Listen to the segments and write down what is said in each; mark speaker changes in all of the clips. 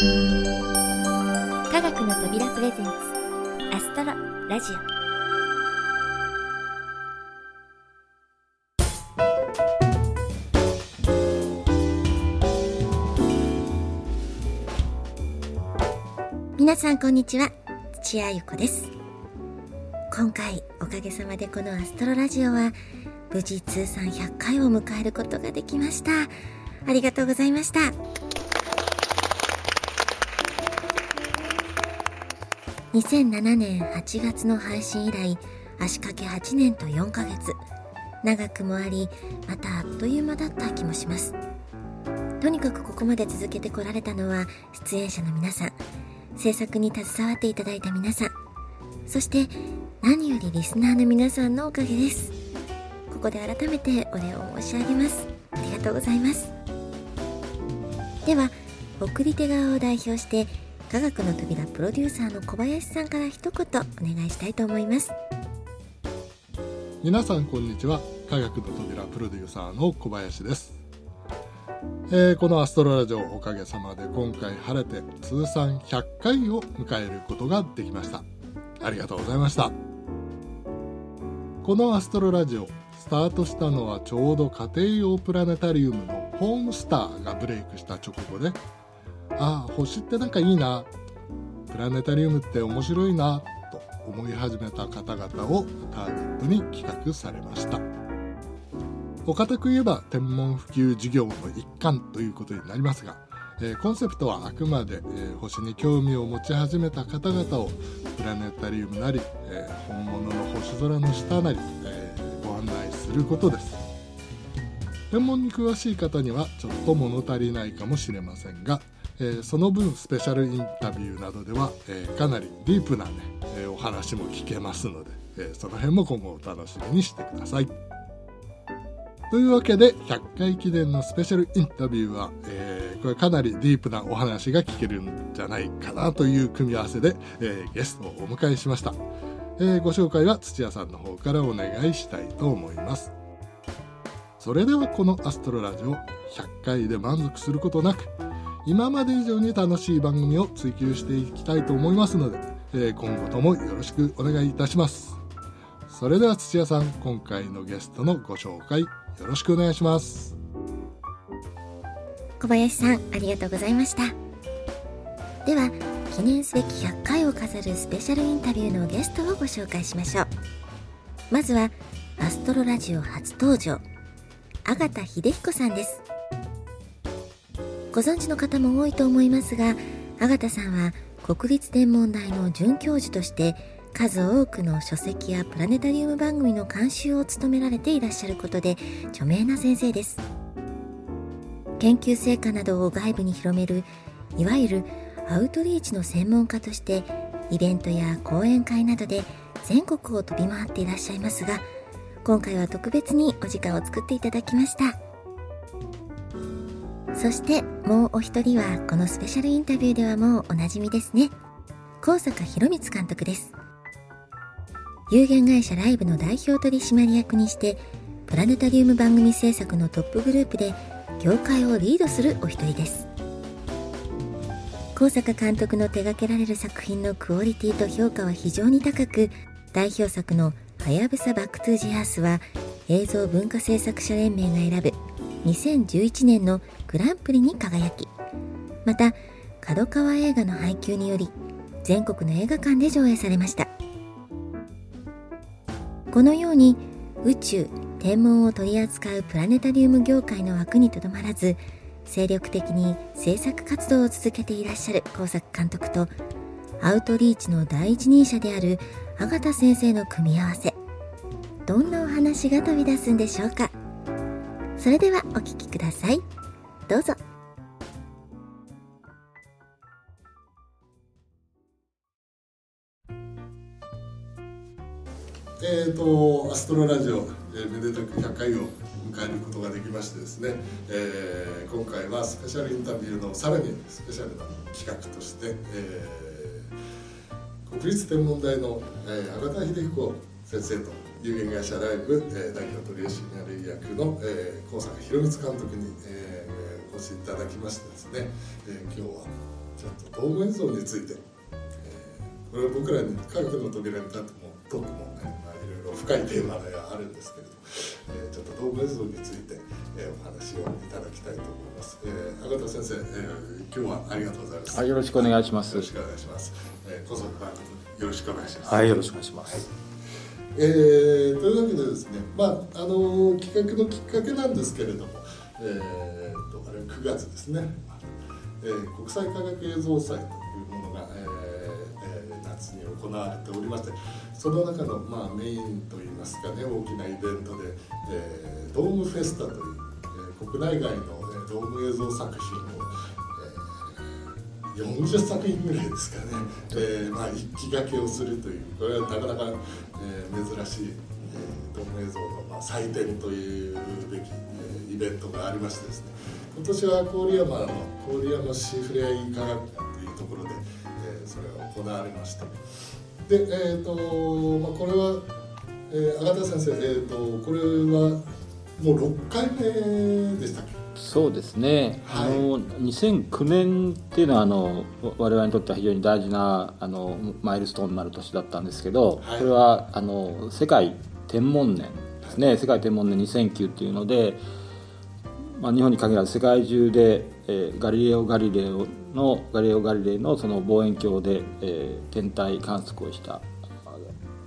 Speaker 1: 科学の扉プレゼンツアストロラジオ。皆さんこんにちは土屋ゆ子です。今回おかげさまでこのアストロラジオは無事通算100回を迎えることができました。ありがとうございました。2007年8月の配信以来足掛け8年と4ヶ月長くもありまたあっという間だった気もします。とにかくここまで続けてこられたのは出演者の皆さん。制作に携わっていただいた皆さん。そして何よりリスナーの皆さんのおかげです。ここで改めてお礼を申し上げます。ありがとうございます。では送り手側を代表して科学の扉プロデューサーの小林さんから一言お願いしたいと思います。
Speaker 2: 皆さんこんにちは。科学の扉プロデューサーの小林です、えーこのアストロラジオおかげさまで今回晴れて通算100回を迎えることができました。ありがとうございました。このアストロラジオスタートしたのはちょうど家庭用プラネタリウムのホームスターがブレイクした直後でああ星ってなんかいいな。プラネタリウムって面白いな。と思い始めた方々をターゲットに企画されました。お堅く言えば天文普及事業の一環ということになりますが、えコンセプトはあくまで、えー星に興味を持ち始めた方々をプラネタリウムなり、えー本物の星空の下なり、えーご案内することです。天文に詳しい方にはちょっと物足りないかもしれませんが、えーその分スペシャルインタビューなどでは、えーかなりディープな、ねえーお話も聞けますので、えーその辺も今後お楽しみにしてください。というわけで100回記念のスペシャルインタビューは、えーこれかなりディープなお話が聞けるんじゃないかなという組み合わせで、えーゲストをお迎えしました、えーご紹介は土屋さんの方からお願いしたいと思います。それではこのアストロラジオ100回で満足することなく今まで以上に楽しい番組を追求していきたいと思いますので、えー今後ともよろしくお願いいたします。それでは土屋さん今回のゲストのご紹介よろしくお願いします。
Speaker 1: 小林さんありがとうございました。では記念すべき100回を飾るスペシャルインタビューのゲストをご紹介しましょう。まずはアストロラジオ初登場阿形秀彦さんです。ご存知の方も多いと思いますが阿形さんは国立天文台の准教授として数多くの書籍やプラネタリウム番組の監修を務められていらっしゃることで著名な先生です。研究成果などを外部に広めるいわゆるアウトリーチの専門家としてイベントや講演会などで全国を飛び回っていらっしゃいますが今回は特別にお時間を作っていただきました。そしてもうお一人はこのスペシャルインタビューではもうおなじみですね。高坂博光監督です。有限会社ライブの代表取締役にしてプラネタリウム番組制作のトップグループで業界をリードするお一人です。上坂監督の手掛けられる作品のクオリティと評価は非常に高く代表作の「はやぶさバックトゥージアース」は映像文化製作者連盟が選ぶ2011年のグランプリに輝きまた角川映画の配給により全国の映画館で上映されました。このように宇宙天文を取り扱うプラネタリウム業界の枠にとどまらず精力的に制作活動を続けていらっしゃる高作監督とアウトリーチの第一人者である阿形先生の組み合わせ。どんなお話が飛び出すんでしょうか。それではお聞きください。どうぞ。
Speaker 2: えー、とアストロラジオ、えーめでたく100回を迎えることができましてですね、えー今回はスペシャルインタビューのさらにスペシャルな企画として、えー国立天文台の、えー、新田秀彦先生と有限会社ライブ、えー代表取締役の、えー、高坂博光監督に、えーお越しいただきましてですね、えー今日はちょっドーム映像について、えー、これは僕らに科学の扉に立ってもとっても、ね、まあ、いろいろ深いテーマではあるんですけれど、えー、ちょっとドーム映像について、えー、お話をいただきたいと思います。えー、赤田先生、えー、今日はありがとうございます。
Speaker 3: はい、よろしくお願いします。
Speaker 2: よろしくお願いします。えー、こそ、まあ、よろしくお願いします。
Speaker 3: はい、よろしくお願いします。はい
Speaker 2: えー、というわけでですね、まあ、あの企画のきっかけなんですけれども、え9月ですね、えー、国際科学映像祭というものが、えー、夏に行われておりましてその中の、まあ、メインといいますかね大きなイベントで、えー、ドームフェスタという、えー、国内外の、えドーム映像作品を40作品ぐらいですかね、えーまあ、一気がけをするというこれはなかなか、えー、珍しい、え、ドーム映像の、ま、祭典というべき、え、イベントがありましてですね。今年は郡山の郡山市ふれあい科学館というところで、えー、それが行われまして。で、えーとまあ、これは、えー、阿田先生、えーと、これはもう6回目でしたっけ？
Speaker 3: そうですね、はい、あの2009年っていうのはあの我々にとっては非常に大事なあのマイルストーンになる年だったんですけど、はい、これはあの世界天文年ですね、世界天文年2009っていうので、まあ、日本に限らず世界中で、えー、ガリレオ・ガリレオのガリレオ・ガリレイのその望遠鏡で、えー、天体観測をした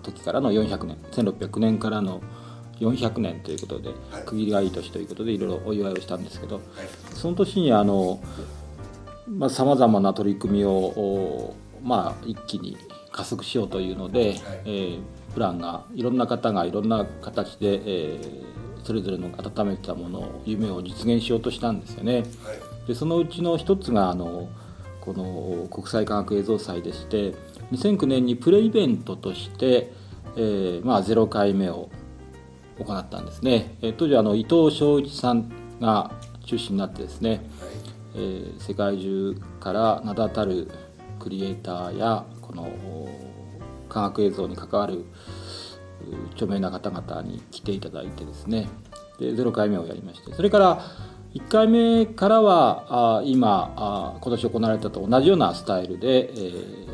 Speaker 3: 時からの400年1609年からの400年ということで、区切りがいい年ということでいろいろお祝いをしたんですけど、その年にあのさまざ、まな取り組みを、まあ、一気に加速しようというので、はい、えー、プランがいろんな方がいろんな形で、えー、それぞれの温めたものを夢を実現しようとしたんですよね。はい、でそのうちの一つがあのこの国際科学映像祭でして2009年にプレイベントとして、えーまあ、0回目を行ったんですね、え当時あの伊藤昭一さんが中心になってですね、はい、えー、世界中から名だたるクリエイターやこの科学映像に関わる著名な方々に来ていただいてですね。で0回目をやりまして。それから1回目からはあ今あ今年行われたと同じようなスタイルで、えー、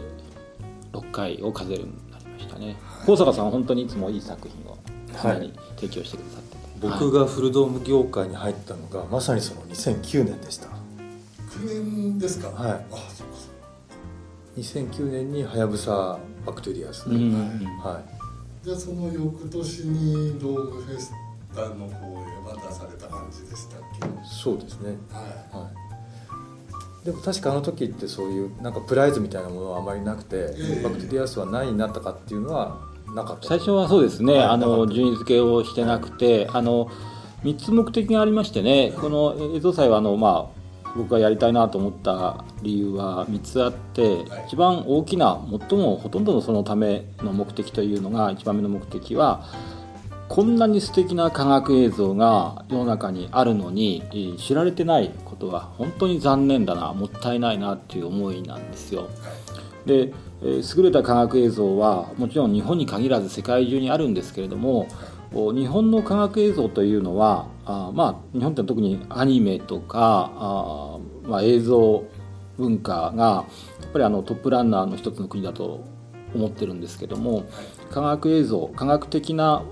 Speaker 3: 6回を数えるようになりましたね。高坂さんは本当にいつもいい作品を常に提供してくださって、
Speaker 4: はい、僕がフルドーム業界に入ったのがまさにその2009年でした。
Speaker 2: 9年ですか？
Speaker 4: はい。あそうか2009年にはやぶさ Back to the Earth、うん、は
Speaker 2: いじゃあその翌年にドームフェスタの方へ渡された感じでしたっけ？
Speaker 4: そうですね。はい、はい。でも確かあの時ってそういうなんかプライズみたいなものはあまりなくて、えー、 Back to the Earth は何になったかっていうのはなかった？
Speaker 3: 最初はそうですね、あの順位付けをしてなくて、あの3つ目的がありましてね、この映像祭はあの、まあ、僕がやりたいなと思った理由は3つあって、一番大きな最もほとんどのそのための目的というのが1番目の目的はこんなに素敵な科学映像が世の中にあるのに知られてないことは本当に残念だなもったいないなっていう思いなんですよ。で優れた科学映像はもちろん日本に限らず世界中にあるんですけれども日本の科学映像というのはあまあ日本って特にアニメとかあ、まあ、映像文化がやっぱりあのトップランナーの一つの国だと思ってるんですけども科学映像科学的な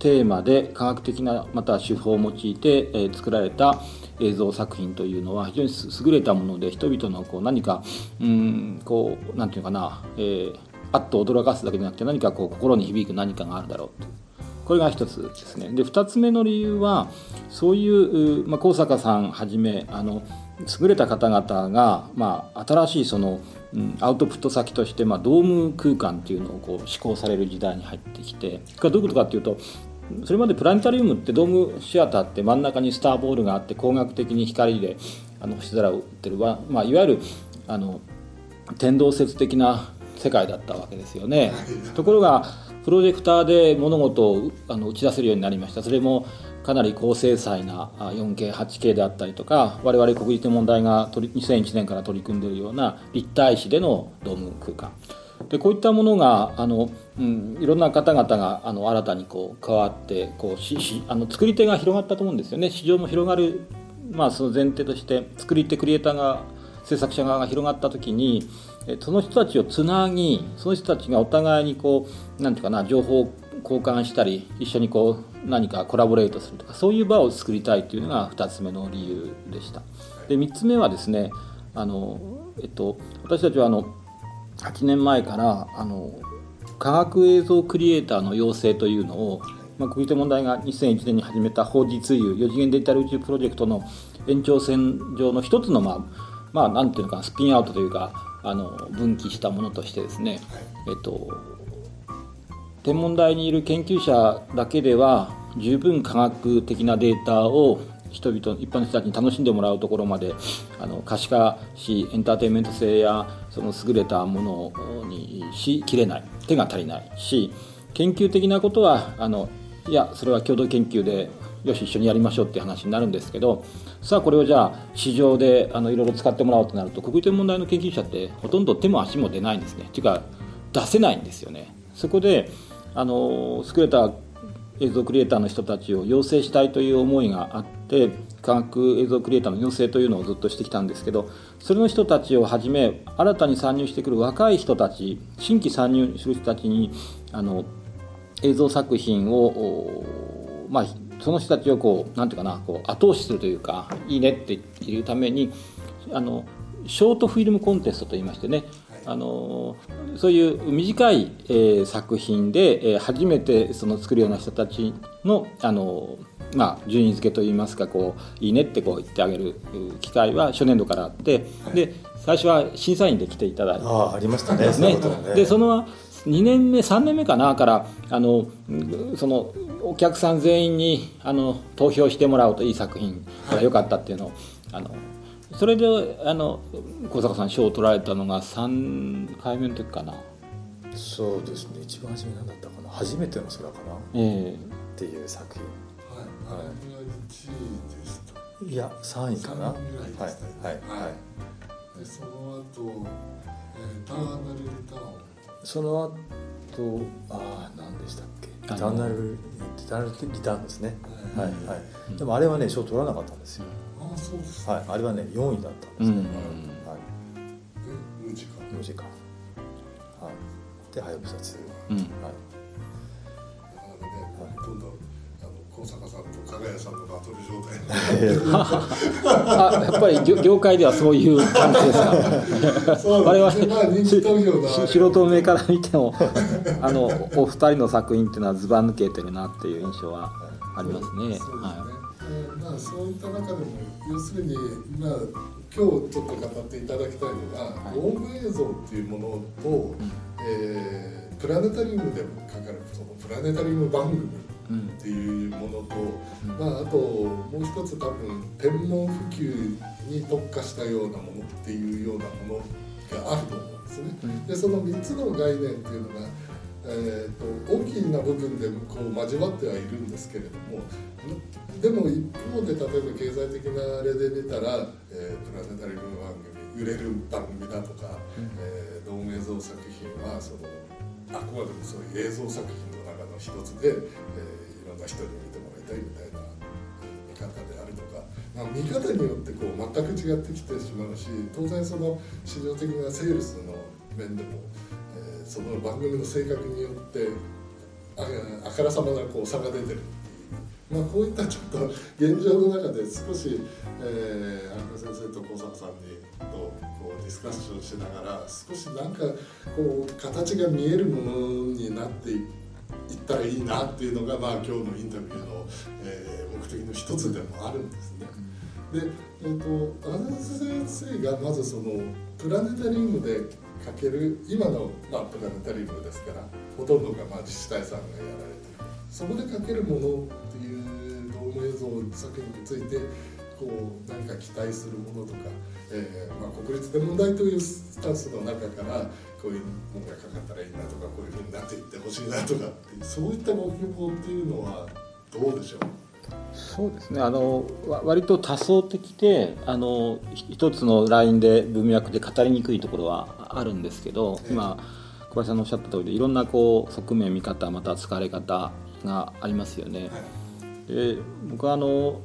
Speaker 3: テーマで科学的なまた手法を用いて、えー、作られた映像作品というのは非常に優れたもので人々のこう何かうんこうなんていうかな、えー、あっと驚かすだけじゃなくて何かこう心に響く何かがあるだろうとこれが一つですねで二つ目の理由はそういう、まあ、高坂さんはじめあの優れた方々が、まあ、新しいその、アウトプット先として、まあ、ドーム空間っていうのをこう施行される時代に入ってきてこれどういうことかっていうとそれまでプラネタリウムってドームシアターって真ん中にスターボールがあって光学的に光であの星空を打ってる、まあ、いわゆるあの天動説的な世界だったわけですよね。ところがプロジェクターで物事をあの打ち出せるようになりました。それもかなり高精細な 4K、8K であったりとか我々国立天文台が2001年から取り組んでいるような立体視でのドーム空間。でこういったものがあの、うん、いろんな方々があの新たにこう加わってこうししあの作り手が広がったと思うんですよね。市場も広がる、まあ、その前提として作り手クリエイターが制作者側が広がった時にその人たちをつなぎその人たちがお互いにこう何て言うかな情報交換したり一緒にこう何かコラボレートするとかそういう場を作りたいというのが2つ目の理由でした。で3つ目はですねあの、えっと、私たちはあの8年前からあの科学映像クリエイターの養成というのを、まあ、国立問題が2001年に始めた法実有4次元デジタル宇宙プロジェクトの延長線上の一つのまあまあなんていうのかスピンアウトというかあの分岐したものとしてですね、えっと天文台にいる研究者だけでは十分科学的なデータを人々一般の人たちに楽しんでもらうところまであの可視化しエンターテインメント性やその優れたものにしきれない手が足りないし研究的なことはあのいやそれは共同研究でよし一緒にやりましょうって話になるんですけどさあこれをじゃあ市場であのいろいろ使ってもらおうとなると国立天文台の研究者ってほとんど手も足も出ないんですね。っていうか出せないんですよね。そこであの優れた映像クリエイターの人たちを養成したいという思いがあって科学映像クリエイターの養成というのをずっとしてきたんですけどそれの人たちをはじめ新たに参入してくる若い人たち新規参入する人たちにあの映像作品を、まあ、その人たちをこうなんていうかなこう後押しするというかいいねっていうためにあのショートフィルムコンテストといいましてねあのそういう短い、えー、作品で、えー、初めてその作るような人たちのあの、まあ、順位付けといいますかこういいねってこう言ってあげる機会は初年度からあって、はい、で最初は審査員で来ていただいて
Speaker 4: あありましたね。
Speaker 3: ね。でその2年目3年目かなからあのそのお客さん全員にあの投票してもらうといい作品が良かったっていうのを、あのそれであの小坂さん賞を取られたのが3回目の時かな。
Speaker 4: そうですね。一番初め何だったかな。初めての空かな、
Speaker 3: えー、
Speaker 4: っていう作品。
Speaker 2: はい、はい、1位でした
Speaker 4: いや3位かな。はい。はい。はい。
Speaker 2: でその後、えー、ターナルリターン
Speaker 4: その後ああ何でしたっけ？リター。ナルリターナルリターンですね。はいはい、でもあれはね賞取らなかったんですよ、
Speaker 2: あそうです
Speaker 4: はい、あれはね4位だったんですね、うん、はい、
Speaker 2: 無時間
Speaker 4: 無時間はい。ではやぶさ2、うん、はい
Speaker 2: 高坂さんと加賀谷さんのバトル状態
Speaker 3: あやっぱり業界ではそういう感じですか？
Speaker 2: そう我々、まあ、人気投票の
Speaker 3: 素人目から見ても あのお二人の作品っていうのはずば抜けてるなっていう印象はありますね。そうですね、はい
Speaker 2: まあ、そういった中でも要するに、まあ、今日ちょっと語っていただきたいのが、はい、ドーム映像っていうものと、うん、えー、プラネタリウムでかかるそのプラネタリウム番組っていうものと、うん、まあ、あともう一つ多分天文普及に特化したようなものっていうようなものがあると思うんですね。うん、でその3つの概念っていうのがえーと、大きな部分でこう交わってはいるんですけれどもでも一方で例えば経済的なあれで見たら、えー、プラネタリウム番組売れる番組だとか、うん、えー、ドーム映像作品はそのあくまでもそういう映像作品の中の一つで、えー、いろんな人に見てもらいたいみたいな見方であるとか、まあ、見方によってこう全く違ってきてしまうし当然その市場的なセールスの面でもその番組の性格によってああからさまなこう差が出てる、まあ、こういったちょっと現状の中で少し、えー、安先生と小坂さんにとこうディスカッションしながら少しなんかこう形が見えるものになっていっ行ったらいいなっていうのが、まあ、今日のインタビューの、えー、目的の一つでもあるんですね。で、えーと、と安先生がまずそのプラネタリウムでかける今の、まあ、プラネタリウムですからほとんどがまあ自治体さんがやられてるそこでかけるものっていうドーム映像作品についてこう何か期待するものとか、えーまあ、国立天文台というスタンスの中からこういうものがかかったらいいなとかこういうふうになっていってほしいなとかってそういったご希望っていうのはどうでしょう？
Speaker 3: そうですね。あの割と多層的であの一つのラインで文脈で語りにくいところはあるんですけど今小林さんのおっしゃった通りでいろんなこう側面見方また使われ方がありますよね。で僕はあの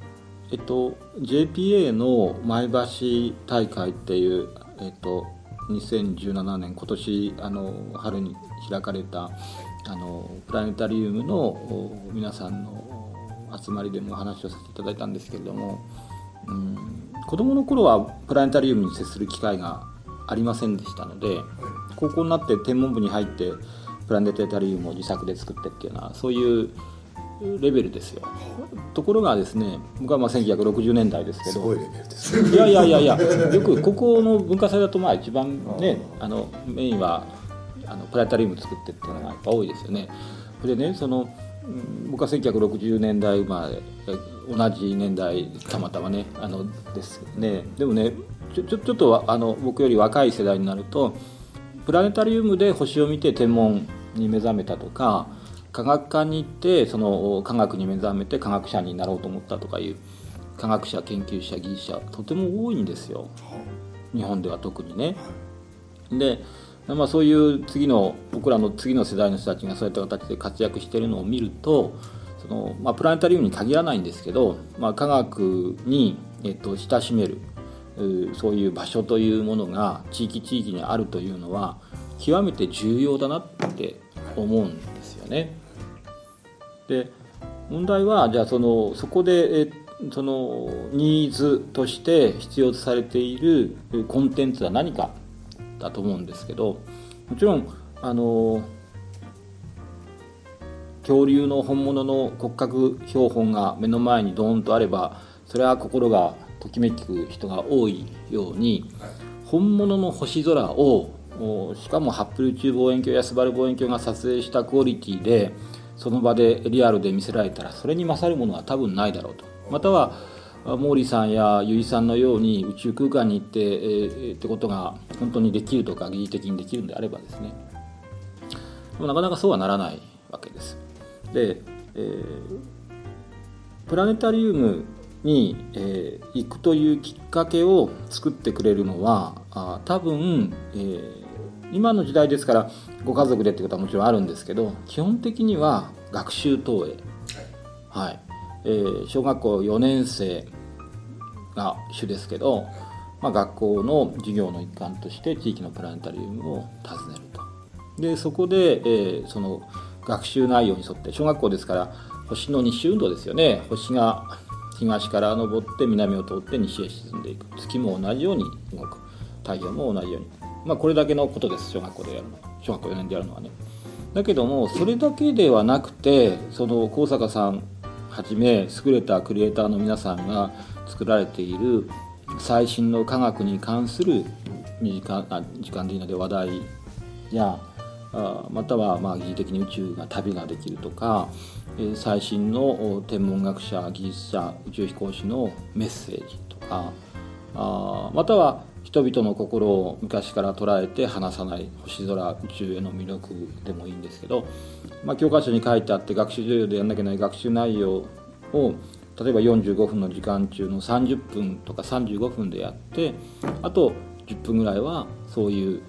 Speaker 3: えっと、JPA の前橋大会っていう、えっと、2017年今年あの春に開かれたあのプラネタリウムの皆さんの集まりでもお話をさせていただいたんですけれども、うん、子どもの頃はプラネタリウムに接する機会がありませんでしたので高校になって天文部に入ってプラネタリウムを自作で作ってっていうのはそういうレベルですよ。ところがですね僕はまあ1960年代ですけど。いやいやいやいやよくここの文化祭だとまあ一番ねあのメインはあのプラネタリウム作ってっていうのがやっぱ多いですよね。でねその僕は1960年代生まれ同じ年代たまたまねあのですね。でもねちょちょちょっとあの僕より若い世代になるとプラネタリウムで星を見て天文に目覚めたとか科学館に行ってその科学に目覚めて科学者になろうと思ったとかいう科学者研究者技術者とても多いんですよ日本では特にね。で、まあ、そういう次の僕らの次の世代の人たちがそういった形で活躍しているのを見るとその、まあ、プラネタリウムに限らないんですけど、まあ、科学に、えっと、親しめるそういう場所というものが地域地域にあるというのは極めて重要だなって思うんですよね。で問題はじゃあそのそこでえそのニーズとして必要とされているコンテンツは何かだと思うんですけどもちろんあの恐竜の本物の骨格標本が目の前にドーンとあればそれは心がときめく人が多いように本物の星空をしかもハッブル宇宙望遠鏡やスバル望遠鏡が撮影したクオリティでその場でリアルで見せられたらそれに勝るものは多分ないだろうと。または毛利さんや由依さんのように宇宙空間に行って、えー、ってことが本当にできるとか疑似的にできるんであればですね。でもなかなかそうはならないわけです。で、えー、プラネタリウムに、えー、行くというきっかけを作ってくれるのはあ多分、えー、今の時代ですからご家族でってことはもちろんあるんですけど基本的には学習投影、はい、はい、えー、小学校4年生が主ですけど、まあ、学校の授業の一環として地域のプラネタリウムを訪ねると。でそこで、えー、その学習内容に沿って小学校ですから星の日周運動ですよね。星が東から昇って南を通って西へ沈んでいく。月も同じように動く。太陽も同じように。まあ、これだけのことです小学校でやるの小学校4年でやるのはねだけどもそれだけではなくてその高坂さんはじめ優れたクリエイターの皆さんが作られている最新の科学に関する時間あ時間でいいので話題やあまたはまあ疑似的に宇宙が旅ができるとか、えー、最新の天文学者技術者宇宙飛行士のメッセージとかあまたは人々の心を昔から捉えて離さない星空宇宙への魅力でもいいんですけど、まあ、教科書に書いてあって学習授業でやんなきゃいけない学習内容を例えば45分の時間中の30分とか35分でやってあと10分ぐらいはそういう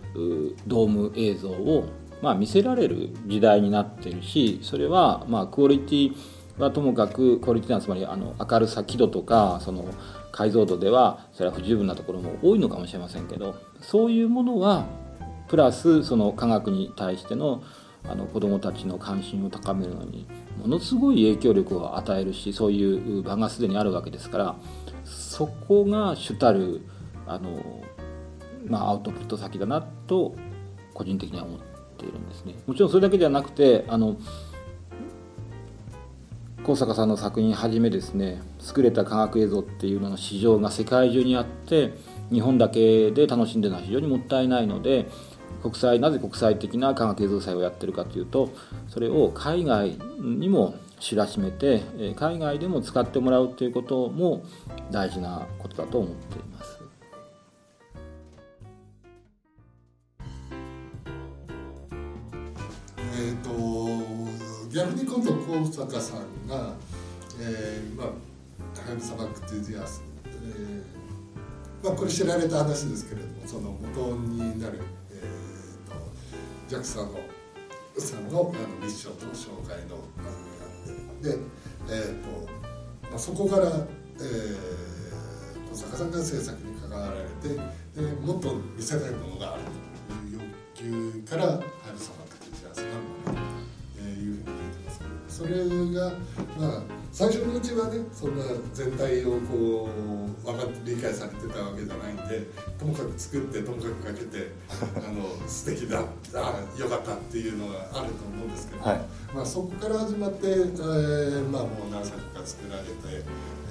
Speaker 3: ドーム映像をまあ見せられる時代になってるしそれはまあクオリティはともかくクオリティはつまりあの明るさ輝度とかその解像度ではそれは不十分なところも多いのかもしれませんけどそういうものはプラスその科学に対してのあの子どもたちの関心を高めるのにものすごい影響力を与えるしそういう場がすでにあるわけですからそこが主たるあの、まあ、アウトプット先だなと個人的には思っているんですね。もちろんそれだけではなくてあの高坂さんの作品はじめですね優れた科学映像っていうのの市場が世界中にあって日本だけで楽しんでるのは非常にもったいないので国際なぜ国際的な科学映像祭をやってるかというとそれを海外にも知らしめて海外でも使ってもらうということも大事なことだと思っています。
Speaker 2: えーと逆に今度高坂さんが、えーまあ、高見砂漠っていうディアス、えーまあ、これ知られた話ですけれどもその元になる、えーと、JAXA のさんのあのミッションの紹介の番組があってで、えーとまあ、そこからえー、小坂さんが制作に関わられてでもっと見せたいものがあるという欲求から「はるさまってじゃあそんなのね、えそれがまあ最初のうちはねそんな全体をこう分かって理解されてたわけじゃないんでともかく作ってともかくかけて あの素敵だあよかったっていうのがあると思うんですけど、はい、まあ、そこから始まって、えー、まあ、もう何作か作られて、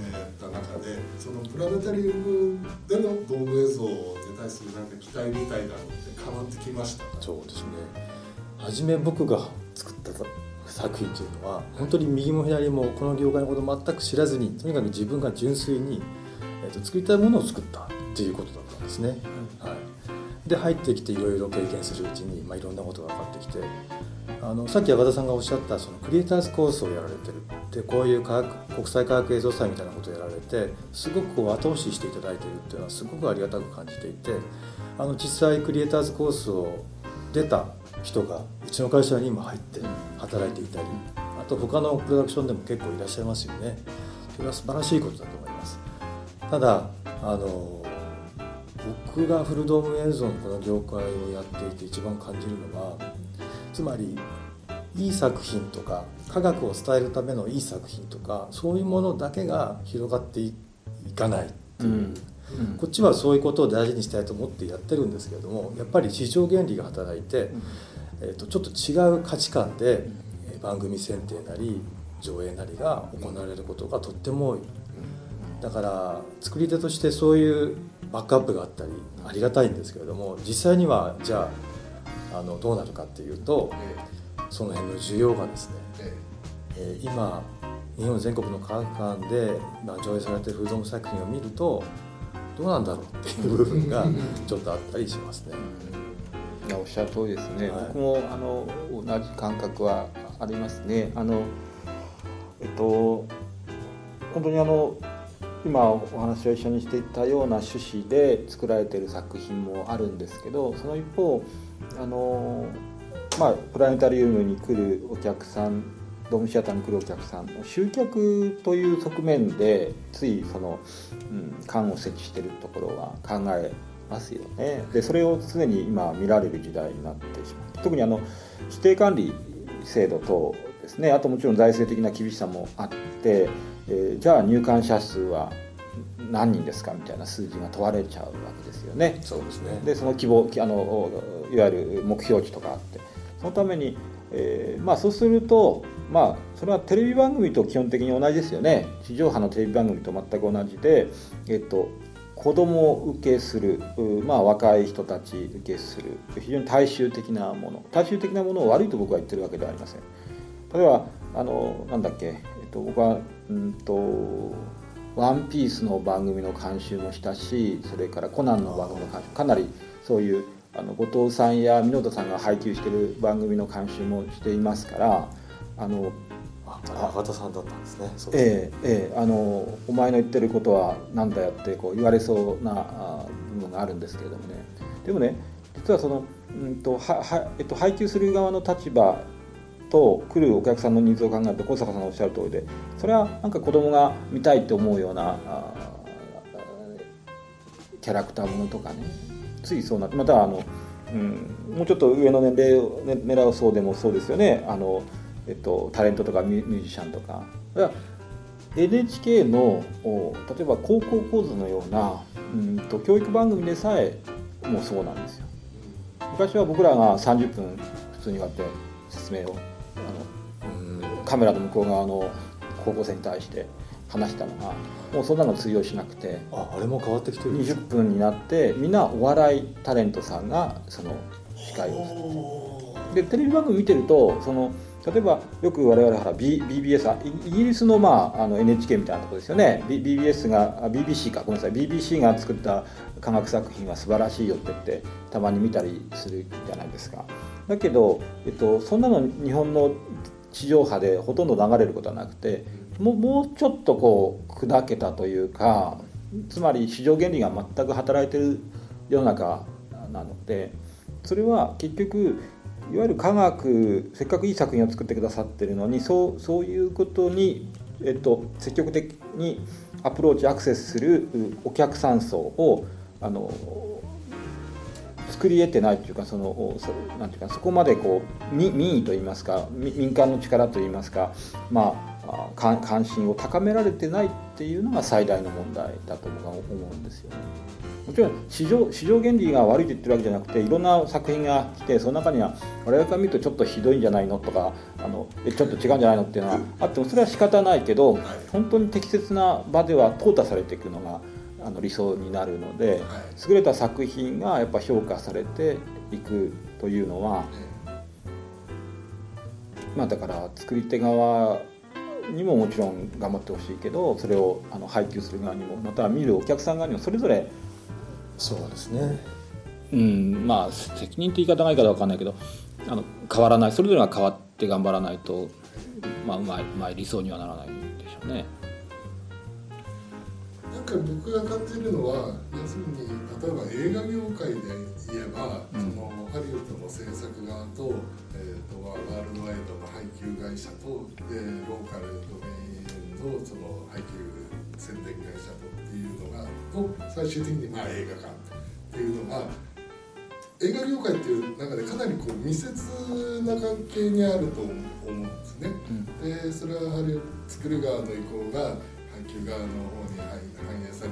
Speaker 2: えー、た中でそのプラネタリウムでのドーム映像に対するなんか期待みたいなのって変わってきました
Speaker 4: そうですね。初め僕が作った作品というのは本当に右も左もこの業界のこと全く知らずにとにかく自分が純粋に、えー、と作りたいものを作ったっていうことだったんですね。はい、で入ってきていろいろ経験するうちに、まあ、いろんなことが分かってきてあのさっき山田さんがおっしゃったそのクリエイターズコースをやられてるでこういう科学国際科学映像祭みたいなことをやられてすごくこう後押ししていただいているっていうのはすごくありがたく感じていてあの実際クリエイターズコースを出た人がうちの会社に今入って働いていたりあと他のプロダクションでも結構いらっしゃいますよね。それは素晴らしいことだと思います。ただあの僕がフルドーム映像のこの業界をやっていて一番感じるのはつまりいい作品とか科学を伝えるためのいい作品とかそういうものだけが広がっていかないっていう、うん。こっちはそういうことを大事にしたいと思ってやってるんですけれどもやっぱり市場原理が働いて、えー、とちょっと違う価値観で番組選定なり上映なりが行われることがとっても多い。だから作り手としてそういうバックアップがあったりありがたいんですけれども実際にはじゃああのどうなるかっていうとその辺の需要がですね、えー、今日本全国の科学館で上映されているフードム作品を見るとどうなんだろうっていう部分がちょっとあったりしますね。
Speaker 3: いやおっしゃる通りですね、はい、僕もあの同じ感覚はありますね。あのえっと本当にあの今お話を一緒にしていたような趣旨で作られている作品もあるんですけどその一方あのまあプラネタリウムに来るお客さんドームシアターに来るお客さんの集客という側面でついその、うん、缶を設置しているところは考えますよね。でそれを常に今見られる時代になってしまう特にあの指定管理制度等ですね。あともちろん財政的な厳しさもあって、えー、じゃあ入館者数は何人ですかみたいな数字が問われちゃうわけですよね。
Speaker 4: そうですね。
Speaker 3: でその希望あのいわゆる目標値とかあって。そのためにえー、まあそうするとまあそれはテレビ番組と基本的に同じですよね。地上波のテレビ番組と全く同じで、えっと、子供を受けする、まあ、若い人たち受けする非常に大衆的なもの。大衆的なものを悪いと僕は言ってるわけではありません。例えばあのなんだっけ、えっと、僕はうんとワンピースの番組の監修もしたしそれからコナンの番組の監修。かなりそういうあの後藤さんや箕田さんが配給してる番組の監修もしていますからあの
Speaker 4: 中田さんだったんですね。
Speaker 3: ええええあのお前の言ってることは何だよってこう言われそうな部分があるんですけれどもね。でもね実はその、うんとははえっと、配給する側の立場と来るお客さんのニーズを考えると小坂さんのおっしゃる通りでそれはなんか子供が見たいって思うようなキャラクターものとかねついそうなまたあの、うん、もうちょっと上の年齢を、ね、狙う層でもそうですよね。あの、えっと、タレントとかミュージシャンとか。NHK の例えば高校講座のようなうんと教育番組でさえもうそうなんですよ。昔は僕らが30分普通にこうやって説明をあのカメラの向こう側の高校生に対して話したのがもうそんなの通用しなくて。
Speaker 4: ああれも変わってきてる
Speaker 3: 20分になってみんなお笑いタレントさんがその司会をする。でテレビ番組見てるとその例えばよく我々は BBS イギリスの,、まあ、あの NHK みたいなところですよね。B BBS が BBC か。ごめんなさい。BBC が作った科学作品は素晴らしいよって言ってたまに見たりするじゃないですか。だけど、えっと、そんなの日本の地上波でほとんど流れることはなくてももうちょっとこう砕けたというかつまり市場原理が全く働いてる世の中なのでそれは結局いわゆる科学せっかくいい作品を作ってくださってるのにそうそういうことに、えっと、積極的にアプローチアクセスするお客さん層をあの作り得てないというかそのなんていうかそこまでこう民意といいますか民間の力といいますかまあ関心を高められてないっていうのが最大の問題だと僕は思うんですよね。もちろん市場市場原理が悪いと言ってるわけじゃなくていろんな作品が来てその中には我々から見るとちょっとひどいんじゃないのとかあのえちょっと違うんじゃないのっていうのはあってもそれは仕方ないけど本当に適切な場では淘汰されていくのがあの理想になるので優れた作品がやっぱ評価されていくというのはまあだから作り手側にももちろん頑張ってほしいけどそれをあの配給する側にもまたは見るお客さん側にもそれぞれ
Speaker 4: そうですね。
Speaker 3: うんまあ責任って言い方がいいか分かんないけどあの変わらないそれぞれが変わって頑張らないと、まあ、うまいうまい理想にはならないんでしょうね。
Speaker 2: なんか僕が感じるのは要するに例えば映画業界で言えば、うん、そのハリウッドの制作側と,、えーと、ワールドワイドの配給会社とでローカルドメインのその配給宣伝会社とっていうのがと最終的にまあ映画館っていうのが映画業界っていう中でかなりこう密接な関係にあると思うんですね。うん、でそれはハリウッド作る側の意向が配給側の方に反映され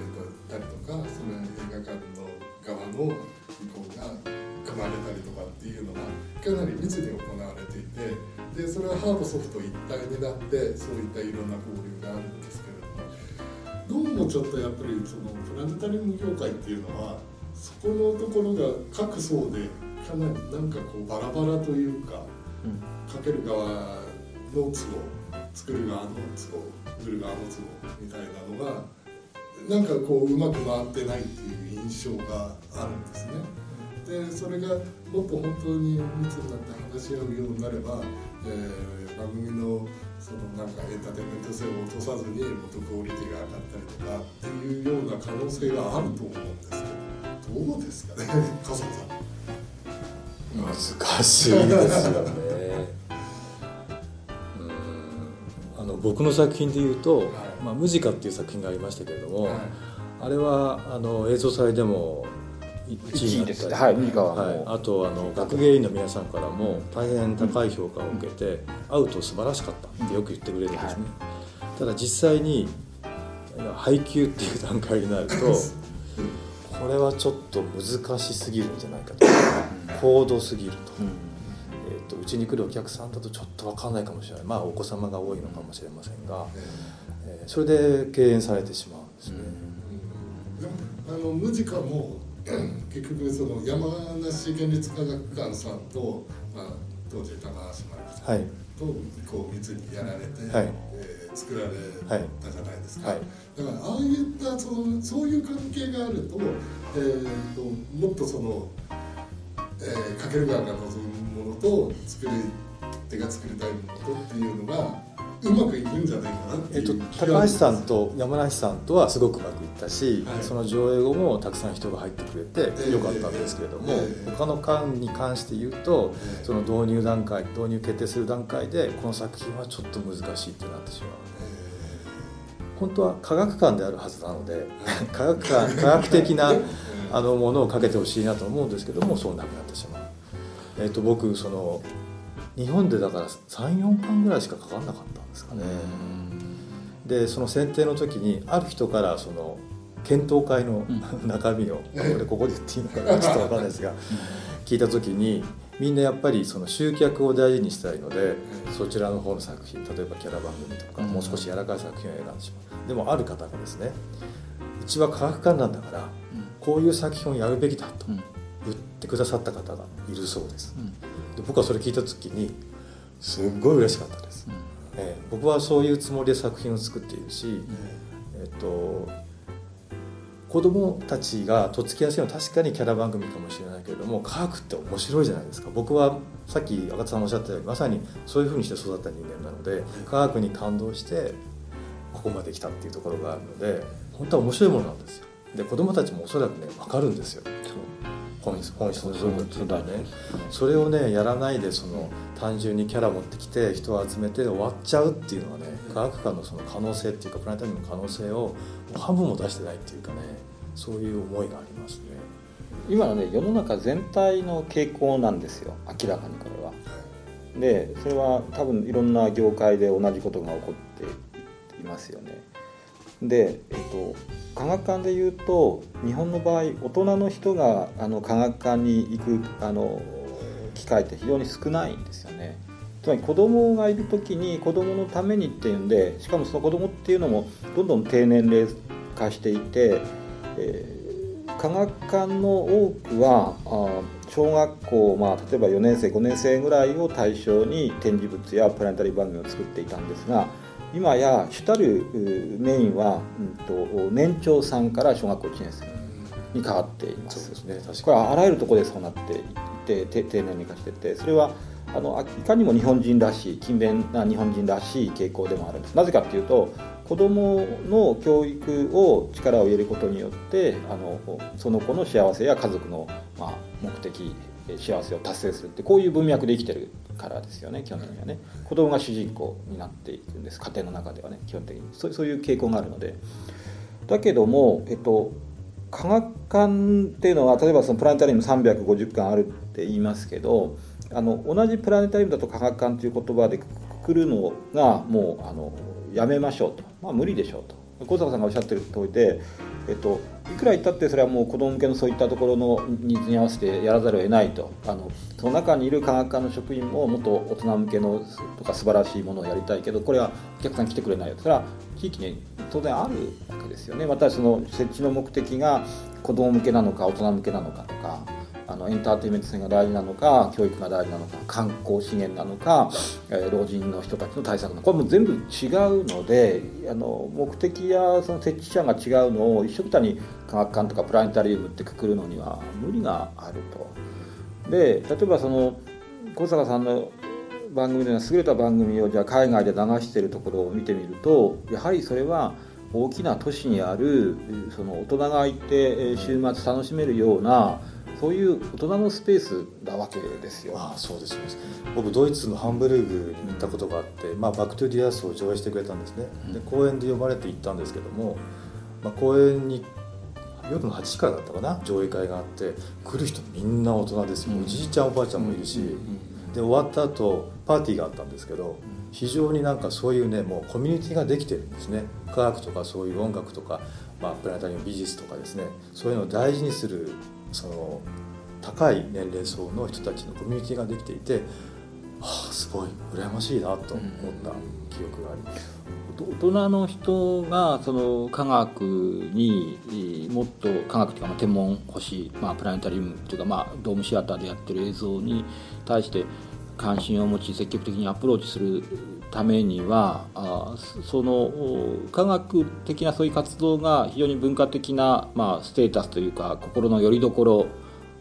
Speaker 2: たりとかそれは映画館の側の意向が組まれたりとかっていうのがかなり密に行われていてでそれはハードソフト一体になってそういったいろんな交流があるんですけれどもどうもちょっとやっぱりそのプラネタリウム業界っていうのはそこのところが各層でかなりなんかこうバラバラというか、うん、かける側の都合作る側の都合売る側の都合みたいなのがなんかこううまく回ってないっていう印象があるんですね。でそれがもっと本当に密になって話し合うようになれば、えー、番組のそのなんかエンターテインメント性を落とさずにもっとクオリティが上がったりとかっていうような可能性があると思うんですけど。どうですかね加藤さん
Speaker 4: 難しいですよね僕の作品でいうと「はい、まあ、ムジカ」っていう作品がありましたけれども、はい、あれはあの映像祭でも1位になったり、はいはい、あとあの学芸員の皆さんからも大変高い評価を受けて、会うと素晴らしかったってよく言ってくれるんですね、ただ実際に配給っていう段階になると これはちょっと難しすぎるんじゃないかと。高度すぎると,、えーと、うちに来るお客さんだとちょっと分かんないかもしれない。まあお子様が多いのかもしれませんが、えー、それで敬遠されてしまうんですね。
Speaker 2: あのムジカも 結局その山梨県立科学館さんと、まあ、当時高橋真紀さんとこう密にやられて、はい。えー、作られたじゃないですか。はい。だからああいったそのそういう関係があると,、えーと、もっとその、えー、かける側が望むものと作り手が作りたいものとっていうのがうまくいくんじゃないかなっていう、え
Speaker 4: っと、高橋さんと山梨さんとはすごくうまくいったし、はい、その上映後もたくさん人が入ってくれてよかったんですけれども、えー、他の館に関して言うと、えー、その導入段階導入決定する段階でこの作品はちょっと難しいってなってしまう。本当は科学館であるはずなので科学館科学的な あのものをかけてほしいなと思うんですけどもそうなくなってしまう。えーと、僕その日本でだから34巻ぐらいしかかかんなかったんですかね。でその選定の時にある人からその検討会の中身を、これここで言っていいのかな ちょっと分かんないですが聞いた時にみんなやっぱりその集客を大事にしたいので、そちらの方の作品例えばキャラ番組とか、もう少し柔らかい作品を選んでしまう。でもある方がですねうちは科学館なんだから、こういう作品をやるべきだと言ってくださった方がいるそうです、で僕はそれ聞いた時にすっごい嬉しかったです、えー、僕はそういうつもりで作品を作っているし、えっと子供たちがとっつきやすいのは確かにキャラ番組かもしれないけれども科学って面白いじゃないですか。僕はさっき赤田さんおっしゃったようにまさにそういうふうにして育った人間なので科学に感動してここまで来たっていうところがあるので本当は面白いものなんですよ。で子供たちもおそらくね分かるんですよ本質本質の部分っていうかね。それをねやらないでその単純にキャラ持ってきて人を集めて終わっちゃうっていうのはね科学館のその可能性っていうかプラネタリウムの可能性を半分も出してないっていうかねそういう思いがありますね。
Speaker 3: 今のね世の中全体の傾向なんですよ。明らかにこれは。でそれは多分いろんな業界で同じことが起こっていますよね。で、えっと、科学館でいうと日本の場合大人の人があの科学館に行くあの機会って非常に少ないんですよね。つまり子供がいる時に子供のためにっていうんでしかもその子供っていうのもどんどん低年齢化していて、えー、科学館の多くはあ小学校、まあ、例えば4年生5年生ぐらいを対象に展示物やプラネタリー番組を作っていたんですが今や主たるメインは、うんと、年長さんから小学校1年生に変わっています。そうですね、これはあらゆるところでそうなっていて低年齢化しててそれはあのいかにも日本人らしい勤勉な日本人らしい傾向でもあるんですなぜかっていうと子どもの教育を力を入れることによってあのその子の幸せや家族の、まあ、目的幸せを達成するってこういう文脈で生きてるからですよね基本的にはね。子供が主人公になっていくんです家庭の中ではね基本的に。そうそういう傾向があるので。だけども、えっと、科学館っていうのは例えばそのプラネタリウム350巻あるって言いますけどあの同じプラネタリウムだと科学館という言葉でくくるのがもうあのやめましょうと、まあ、無理でしょうと。小坂さんがおっしゃってる通りで、えっと、いくら言ったってそれはもう子ども向けのそういったところのニーズに合わせてやらざるを得ないと。あのその中にいる科学科の職員ももっと大人向けのとか素晴らしいものをやりたいけどこれはお客さん来てくれないよそれは地域に当然あるわけですよね。またその設置の目的が子ども向けなのか大人向けなのかとか。あのエンターテインメント性が大事なのか教育が大事なのか観光資源なのか、えー、老人の人たちの対策のこれも全部違うのであの目的やその設置者が違うのを一緒くたに科学館とかプラネタリウムってくくるのには無理があると。で例えばその小坂さんの番組では優れた番組をじゃあ海外で流しているところを見てみるとやはりそれは大きな都市にあるその大人がいて週末楽しめるようなそういう大人のスペースなわけですよ。
Speaker 4: あそうです僕ドイツのハンブルグに行ったことがあって、まあ、バック・トゥ・ディアスを上映してくれたんですね、で講演で呼ばれて行ったんですけども、まあ、講演に夜の8時からだったかな上映会があって来る人みんな大人ですよ、おじいちゃんおばあちゃんもいるし、で終わった後パーティーがあったんですけど非常になんかそういうねもうコミュニティができてるんですね。科学とかそういう音楽とか、まあ、プラネタリウム美術とかですね。そういうのを大事にするその高い年齢層の人たちのコミュニティができていて、はあ、すごい羨ましいなと思った記憶があります。
Speaker 3: 大人の人がその科学にもっと科学というか天文星、まあ、プラネタリウムというか、まあ、ドームシアターでやってる映像に対して関心を持ち積極的にアプローチするためにはあその科学的なそういう活動が非常に文化的な、まあ、ステータスというか心の拠り所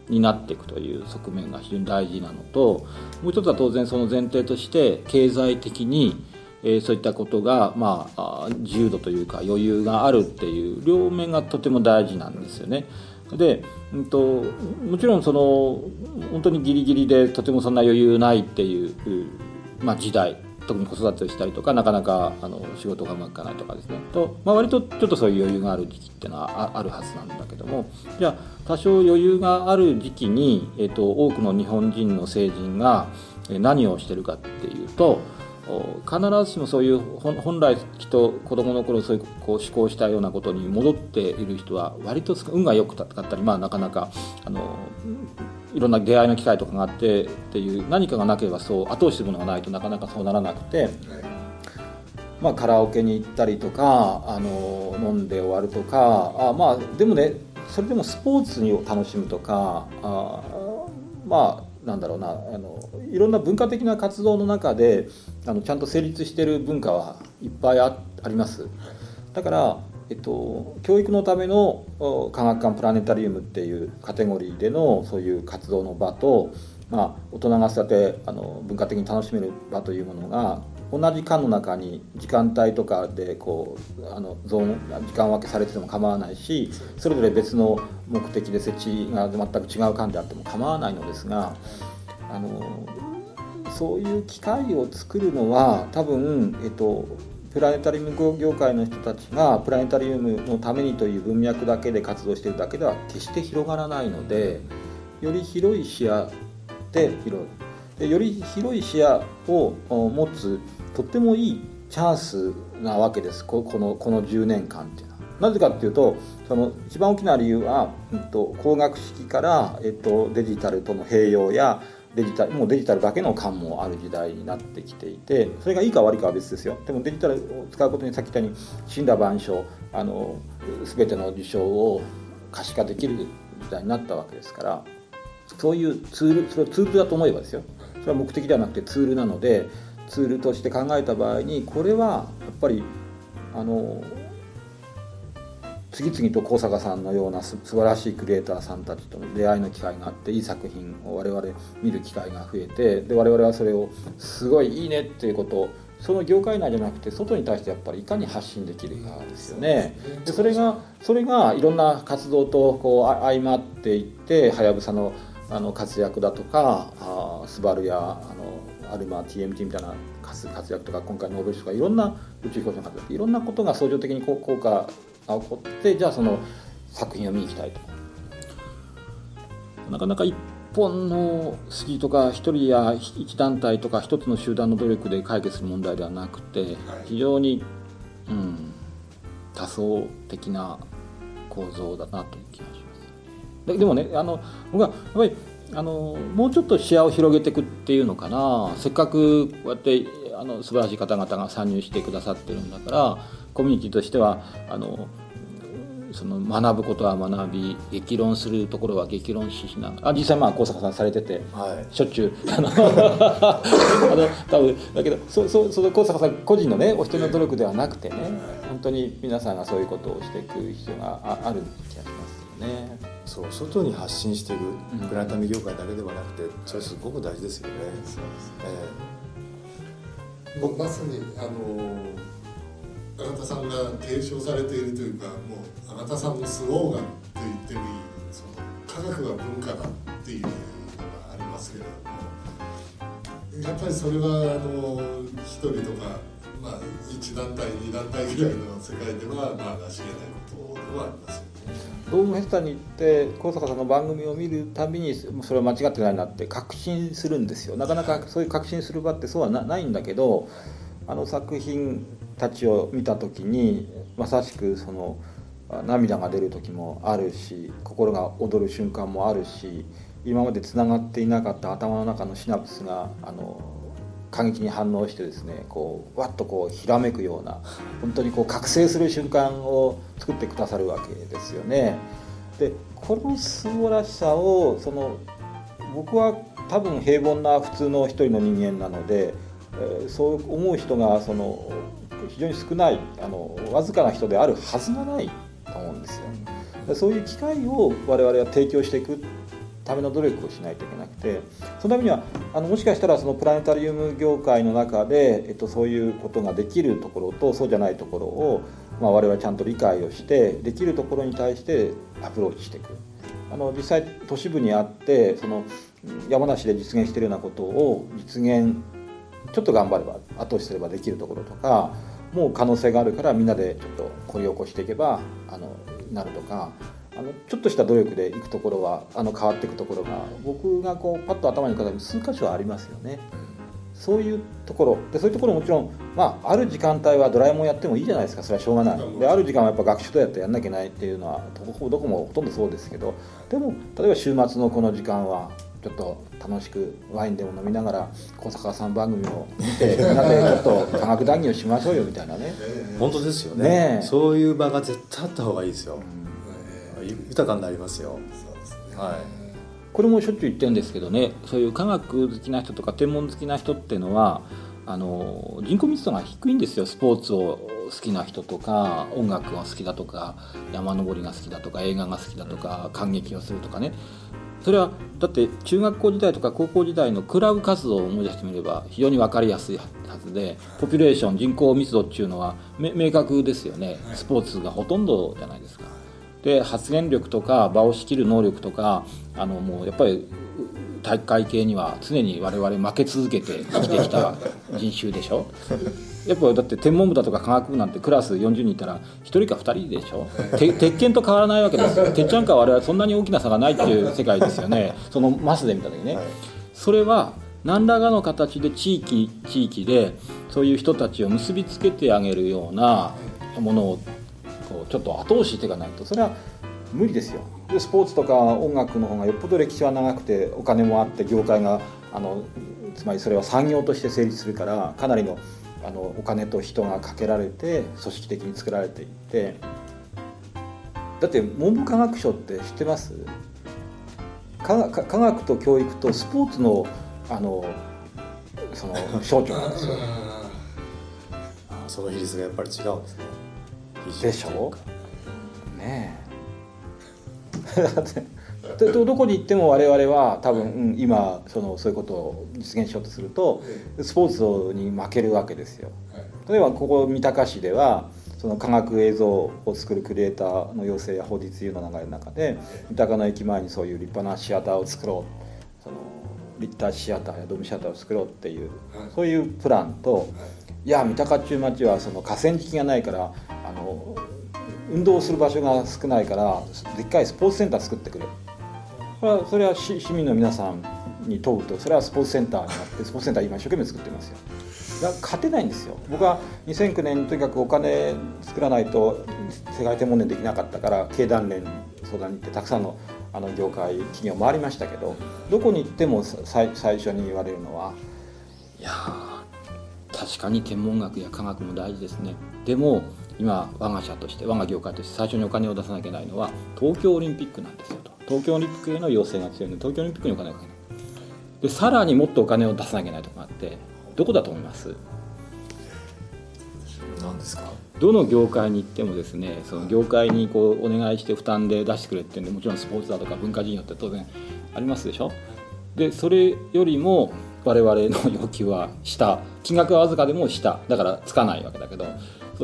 Speaker 3: になっていくという側面が非常に大事なのともう一つは当然その前提として経済的に、えー、そういったことが、まあ、自由度というか余裕があるっていう両面がとても大事なんですよね。で、うんと、もちろんその本当にギリギリでとてもそんな余裕ないっていう、まあ、時代特に子育てをしたりとかなかなかあの仕事がうまくいかないとかですね。と、まあ、割とちょっとそういう余裕がある時期っていうのはあるはずなんだけども。じゃあ多少余裕がある時期に、えーと、多くの日本人の成人が何をしてるかっていうと必ずしもそういう本来きっと子どもの頃そういうこう思考したようなことに戻っている人は割と運が良くかったり、まあ、なかなかあのいろんな出会いの機会とかがあってっていう何かがなければそう後押しするものがないとなかなかそうならなくて、まあ、カラオケに行ったりとかあの飲んで終わるとかあまあでもねそれでもスポーツに楽しむとかあまあなんだろうなあのいろんな文化的な活動の中であのちゃんと成立してる文化はいっぱいああります。だからえっと、教育のための科学館プラネタリウムっていうカテゴリーでのそういう活動の場と、まあ、大人がそうやってあの文化的に楽しめる場というものが同じ間の中に時間帯とかでこうあのゾーン時間分けされてても構わないしそれぞれ別の目的で設置が全く違う間であっても構わないのですがあのそういう機会を作るのは多分、えっと、プラネタリウム業界の人たちがプラネタリウムのためにという文脈だけで活動しているだけでは決して広がらないのでより広い視野で広いでより広い視野を持つとってもいいチャンスなわけですこのこの10年間っていうのは。なぜかっていうとその一番大きな理由は、えっと、工学式から、えっと、デジタルとの併用やデジタルもうデジタルだけの感もある時代になってきていてそれがいいか悪いかは別ですよ。でもデジタルを使うことにさっき言ったように死んだ万象あの全ての事象を可視化できる時代になったわけですからそういうツールそれをツールだと思えばですよ。それは目的ではなくてツールなのでツールとして考えた場合にこれはやっぱりあの次々と高坂さんのようなす素晴らしいクリエイターさんたちとの出会いの機会があっていい作品を我々見る機会が増えてで我々はそれをすごいいいねっていうことをその業界内じゃなくて外に対してやっぱりいかに発信できるかですよね。でそれがそれがいろんな活動とこう相まっていってはやぶさのあの活躍だとかあスバルやあのアルマ TMT みたいな活躍とか今回ノーベル賞とかいろんな宇宙飛行士の活躍いろんなことが相乗的に効果が起こってじゃあその作品を見に行きたいとなかなか一本の好きとか一人や一団体とか一つの集団の努力で解決する問題ではなくて非常に、うん、多層的な構造だなという気がしますでもねあの僕はやっぱりあのもうちょっと視野を広げていくっていうのかなせっかくこうやってあの素晴らしい方々が参入してくださってるんだからコミュニティとしてはあのその学ぶことは学び激論するところは激論しながらあ実際まあ高坂さんされてて、はい、しょっちゅう あの あの多分だけどそそその高坂さん個人のねお一人の努力ではなくてね本当に皆さんがそういうことをしていく必要があある気がしますよね。
Speaker 4: そう外に発信していくプラネタミ業界だけではなくて、それすごく大事ですよね。そうですね、
Speaker 2: えー、まさにあの永田さんが提唱されているというかもう永田さんのスローガンと言ってもいいその科学は文化だっていうのがありますけれどもやっぱりそれはあの一人とか、まあ、一団体二団体ぐらいの世界ではまあ成し得ないことではありますよね。
Speaker 3: ドームフェスタに行って高坂さんの番組を見るたびにそれは間違ってないなって確信するんですよなかなかそういう確信する場ってそうはないんだけどあの作品たちを見た時にまさしくその涙が出る時もあるし心が躍る瞬間もあるし今までつながっていなかった頭の中のシナプスがあの過激に反応してですねこうわっとこうひらめくような本当にこう覚醒する瞬間を作ってくださるわけですよね。でこの素晴らしさをその僕は多分平凡な普通の一人の人間なので、えー、そう思う人がその非常に少ないあのわずかな人であるはずがないと思うんですよ。そういう機会を我々は提供していくための努力をしないといけなくてそのためにはあのもしかしたらそのプラネタリウム業界の中で、えっと、そういうことができるところとそうじゃないところを、まあ、我々ちゃんと理解をしてできるところに対してアプローチしていく。あの実際都市部にあってその山梨で実現しているようなことを実現ちょっと頑張れば後押しすればできるところとかもう可能性があるからみんなでちょっと掘り起こしていけばあのなるとかあのちょっとした努力でいくところはあの変わっていくところが僕がこうパッと頭に浮かべる数箇所ありますよね。そういうところ。でそういうところもちろん、まあ、ある時間帯はドラえもんやってもいいじゃないですか。それはしょうがない。である時間はやっぱ学習とやってやんなきゃいけないっていうのはどこどこもほとんどそうですけど。でも例えば週末のこの時間はちょっと楽しくワインでも飲みながら小坂さん番組を見て みんなでちょっと科学談義をしましょうよみたいなね。
Speaker 4: 本当ですよね。ねそういう場が絶対あった方がいいですよ、うん。豊かになりますよ。はい。
Speaker 3: これもしょっちゅう言ってるんですけどねそういう科学好きな人とか天文好きな人っていうのはあの人口密度が低いんですよ。スポーツを好きな人とか音楽が好きだとか山登りが好きだとか映画が好きだとか感激をするとかねそれはだって中学校時代とか高校時代のクラブ活動を思い出してみれば非常に分かりやすいはずでポピュレーション人口密度っていうのは明確ですよね。スポーツがほとんどじゃないですか。で発言力とか場を仕切る能力とかあのもうやっぱり体育会系には常に我々負け続けて生きてきた人種でしょやっぱだって天文部だとか科学部なんてクラス40人いたら1人か2人でしょ？鉄拳と変わらないわけです。よ鉄ちゃんか我々そんなに大きな差がないっていう世界ですよね。そのマスで見た時ね、はい、それは何らかの形で地域地域でそういう人たちを結びつけてあげるようなものをこうちょっと後押ししていかないと。それは無理ですよ。でスポーツとか音楽の方がよっぽど歴史は長くてお金もあって業界があのつまりそれは産業として成立するからかなりのあのお金と人がかけられて組織的に作られていって。だって文部科学省って知ってます？科科学と教育とスポーツのあのその 省庁なんですよ。
Speaker 4: その比率がやっぱり違うんですね。
Speaker 3: でしょ？ねえ どどこに行っても我々は多分、うん、今そのそういうことを実現しようとするとスポーツに負けるわけですよ。例えばここ三鷹市ではその科学映像を作るクリエイターの要請や法律いうの流れの中で三鷹の駅前にそういう立派なシアターを作ろう。その立体シアターやドームシアターを作ろうっていうそういうプランといや三鷹っちゅう町はその河川敷がないからあの運動する場所が少ないからでっかいスポーツセンター作ってくれそれはそれは市民の皆さんに問うとそれはスポーツセンターになって スポーツセンター今一生懸命作ってますよ。だ勝てないんですよ。僕は2009年とにかくお金作らないと世界天文年できなかったから経団連相談に行ってたくさんのあの業界企業回りましたけどどこに行っても最初に言われるのはいや確かに天文学や科学も大事ですね。でも今我が社として我が業界として最初にお金を出さなきゃいけないのは東京オリンピックなんですよと。東京オリンピックへの要請が強いので東京オリンピックにお金をかけない。でさらにもっとお金を出さなきゃいけないところがあってどこだと思います？
Speaker 4: 何ですか？
Speaker 3: どの業界に行ってもですねその業界にこうお願いして負担で出してくれってんでもちろんスポーツだとか文化事業って当然ありますでしょ？でそれよりも我々の要求は下。金額はわずかでも下。だからつかないわけだけど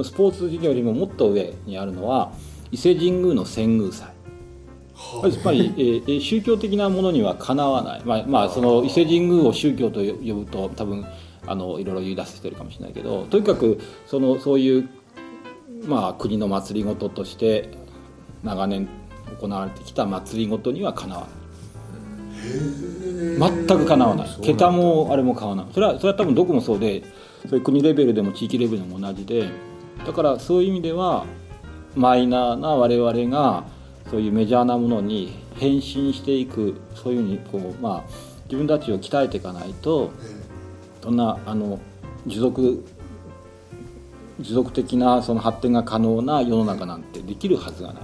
Speaker 3: スポーツ事業よりももっと上にあるのは伊勢神宮の遷宮祭。やっぱり、えー、宗教的なものにはかなわない、まあまあ、その伊勢神宮を宗教と呼ぶと多分あのいろいろ言い出してるかもしれないけどとにかくそのそういう、まあ、国の祭りごととして長年行われてきた祭りごとにはかなわない。全くかなわない。桁もあれも変わらない。それはそれは多分どこもそうでそういう国レベルでも地域レベルでも同じでだからそういう意味ではマイナーな我々がそういうメジャーなものに変身していくそういうふうにこう、まあ、自分たちを鍛えていかないとそんなあの持続持続的なその発展が可能な世の中なんてできるはずがない。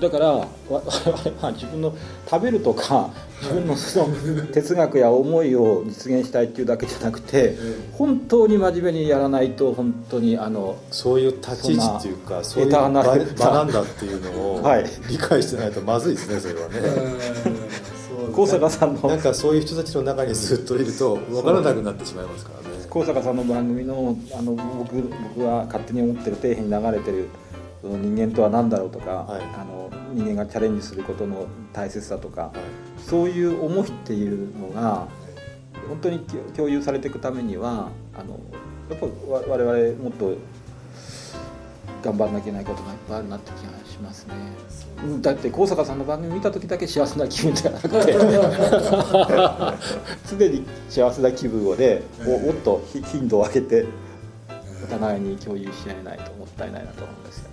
Speaker 3: だから我々は自分の食べるとか自分のその哲学や思いを実現したいっていうだけじゃなくて本当に真面目にやらないと本当にあの
Speaker 4: そういう立ち位置っていうかそういう学 んだっていうのを理解してないとまずいですねそれはね。
Speaker 3: 高坂さんの。
Speaker 4: なんかそういう人たちの中にずっといると分からなくなってしまいますからね。
Speaker 3: 高坂さんの番組のあの僕僕が勝手に思ってる底辺に流れてるその人間とは何だろうとか、はい、あの人間がチャレンジすることの大切さとか、はい、そういう思いっていうのが本当に共有されていくためにはあのやっぱ我々もっと頑張らなきゃいけないことがいっぱいあるなって気がしますね。だって高坂さんの番組見た時だけ幸せな気分じゃなくて常に幸せな気分をでもっと頻度を上げてお互いに共有し合えないともったいないなと思うんですよ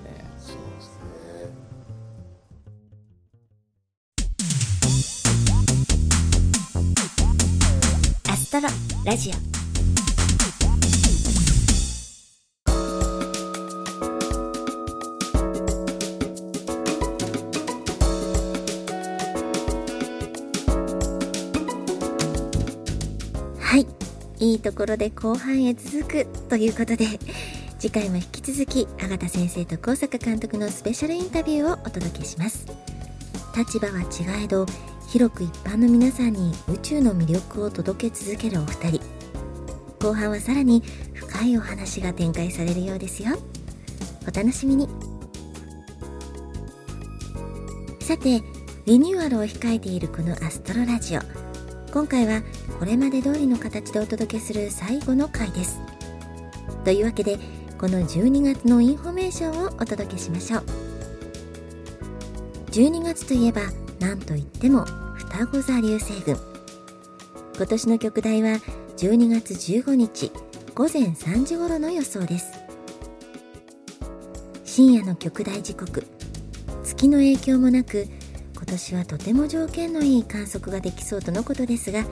Speaker 1: トロラジオ。はい。いいところで後半へ続くということで次回も引き続き阿賀田先生と高坂監督のスペシャルインタビューをお届けします。立場は違えど広く一般の皆さんに宇宙の魅力を届け続けるお二人。後半はさらに深いお話が展開されるようですよ。お楽しみに。さてリニューアルを控えているこのアストロラジオ。今回はこれまで通りの形でお届けする最後の回です。というわけでこの12月のインフォメーションをお届けしましょう。12月といえば何といっても双子座流星群。今年の極大は12月15日午前3時頃の予想です。深夜の極大時刻。月の影響もなく今年はとても条件のいい観測ができそうとのことですが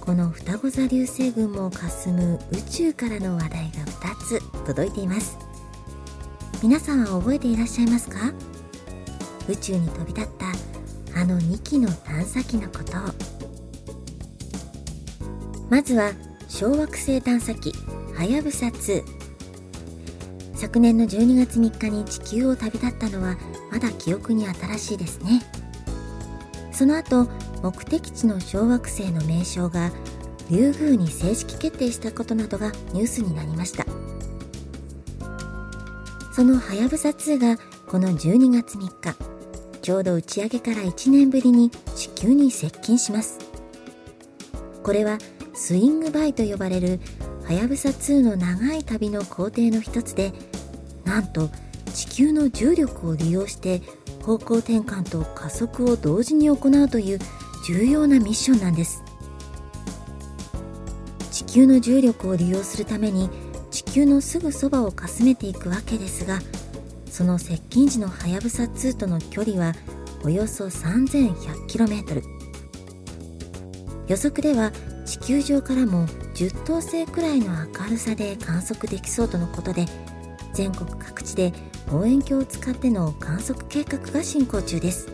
Speaker 1: この双子座流星群も霞む宇宙からの話題が2つ届いています。皆さんは覚えていらっしゃいますか？宇宙に飛び立ったあの2機の探査機のこと。をまずは小惑星探査機はやぶさ2昨年の12月3日に地球を旅立ったのはまだ記憶に新しいですね。その後目的地の小惑星の名称がリュウグウに正式決定したことなどがニュースになりました。そのはやぶさ2がこの12月3日ちょうど打ち上げから1年ぶりに地球に接近します。これはスイングバイと呼ばれるはやぶさ2の長い旅の工程の一つでなんと地球の重力を利用して方向転換と加速を同時に行うという重要なミッションなんです。地球の重力を利用するために地球のすぐそばをかすめていくわけですがその接近時のはやぶさ2との距離はおよそ 3100km 予測では地球上からも10等星くらいの明るさで観測できそうとのことで全国各地で望遠鏡を使っての観測計画が進行中です。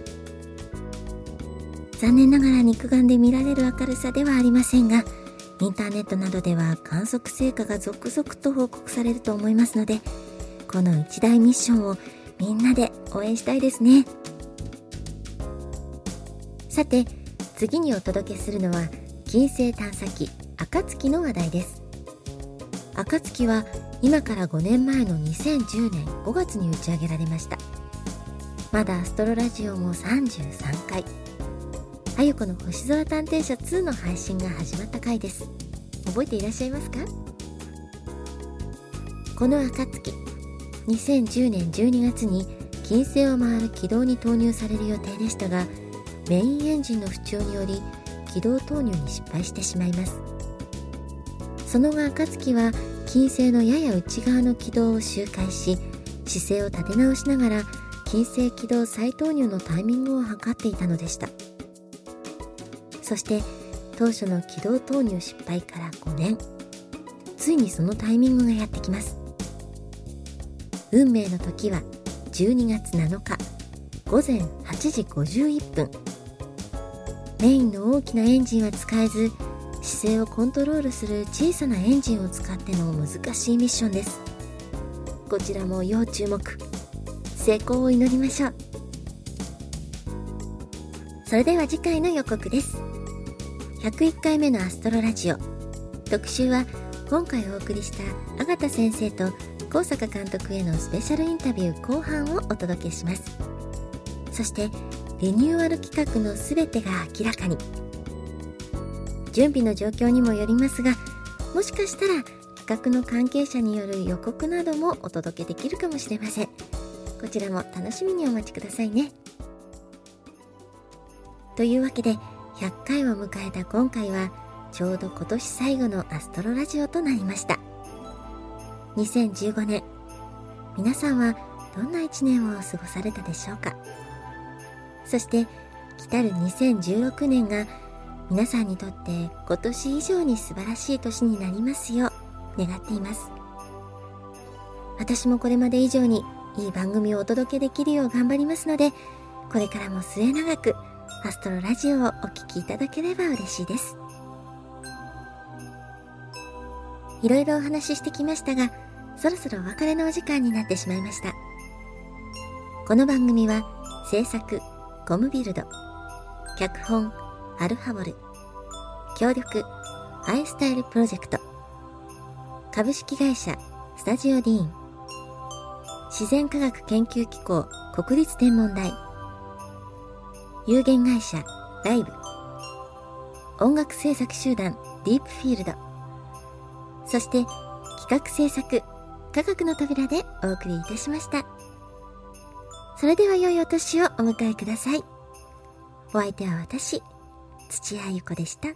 Speaker 1: 残念ながら肉眼で見られる明るさではありませんがインターネットなどでは観測成果が続々と報告されると思いますのでこの一大ミッションをみんなで応援したいですね。さて次にお届けするのは金星探査機暁の話題です。暁は今から5年前の2010年5月に打ち上げられました。まだアストロラジオも33回。あゆこの星空探偵社2の配信が始まった回です。覚えていらっしゃいますか？この暁2010年12月に金星を回る軌道に投入される予定でしたがメインエンジンの不調により軌道投入に失敗してしまいます。その後暁は金星のやや内側の軌道を周回し姿勢を立て直しながら金星軌道再投入のタイミングを測っていたのでした。そして当初の軌道投入失敗から5年。ついにそのタイミングがやってきます。運命の時は12月7日午前8時51分。メインの大きなエンジンは使えず姿勢をコントロールする小さなエンジンを使っての難しいミッションです。こちらも要注目。成功を祈りましょう。それでは次回の予告です。101回目のアストロラジオ。特集は今回お送りした阿形先生と高坂監督へのスペシャルインタビュー後半をお届けします。そしてリニューアル企画の全てが明らかに。準備の状況にもよりますがもしかしたら企画の関係者による予告などもお届けできるかもしれません。こちらも楽しみにお待ちくださいね。というわけで100回を迎えた今回はちょうど今年最後のアストロラジオとなりました。2015年皆さんはどんな1年を過ごされたでしょうか？そして来たる2016年が皆さんにとって今年以上に素晴らしい年になりますよう願っています。私もこれまで以上にいい番組をお届けできるよう頑張りますのでこれからも末永くアストロラジオをお聴きいただければ嬉しいです。いろいろお話ししてきましたが、そろそろお別れのお時間になってしまいました。この番組は、制作、コムビルド、脚本アルハボル協力アイスタイルプロジェクト株式会社スタジオディーン自然科学研究機構国立天文台有限会社ライブ音楽制作集団ディープフィールドそして企画制作科学の扉でお送りいたしました。それでは良いお年をお迎えください。お相手は私土屋ゆ子でした。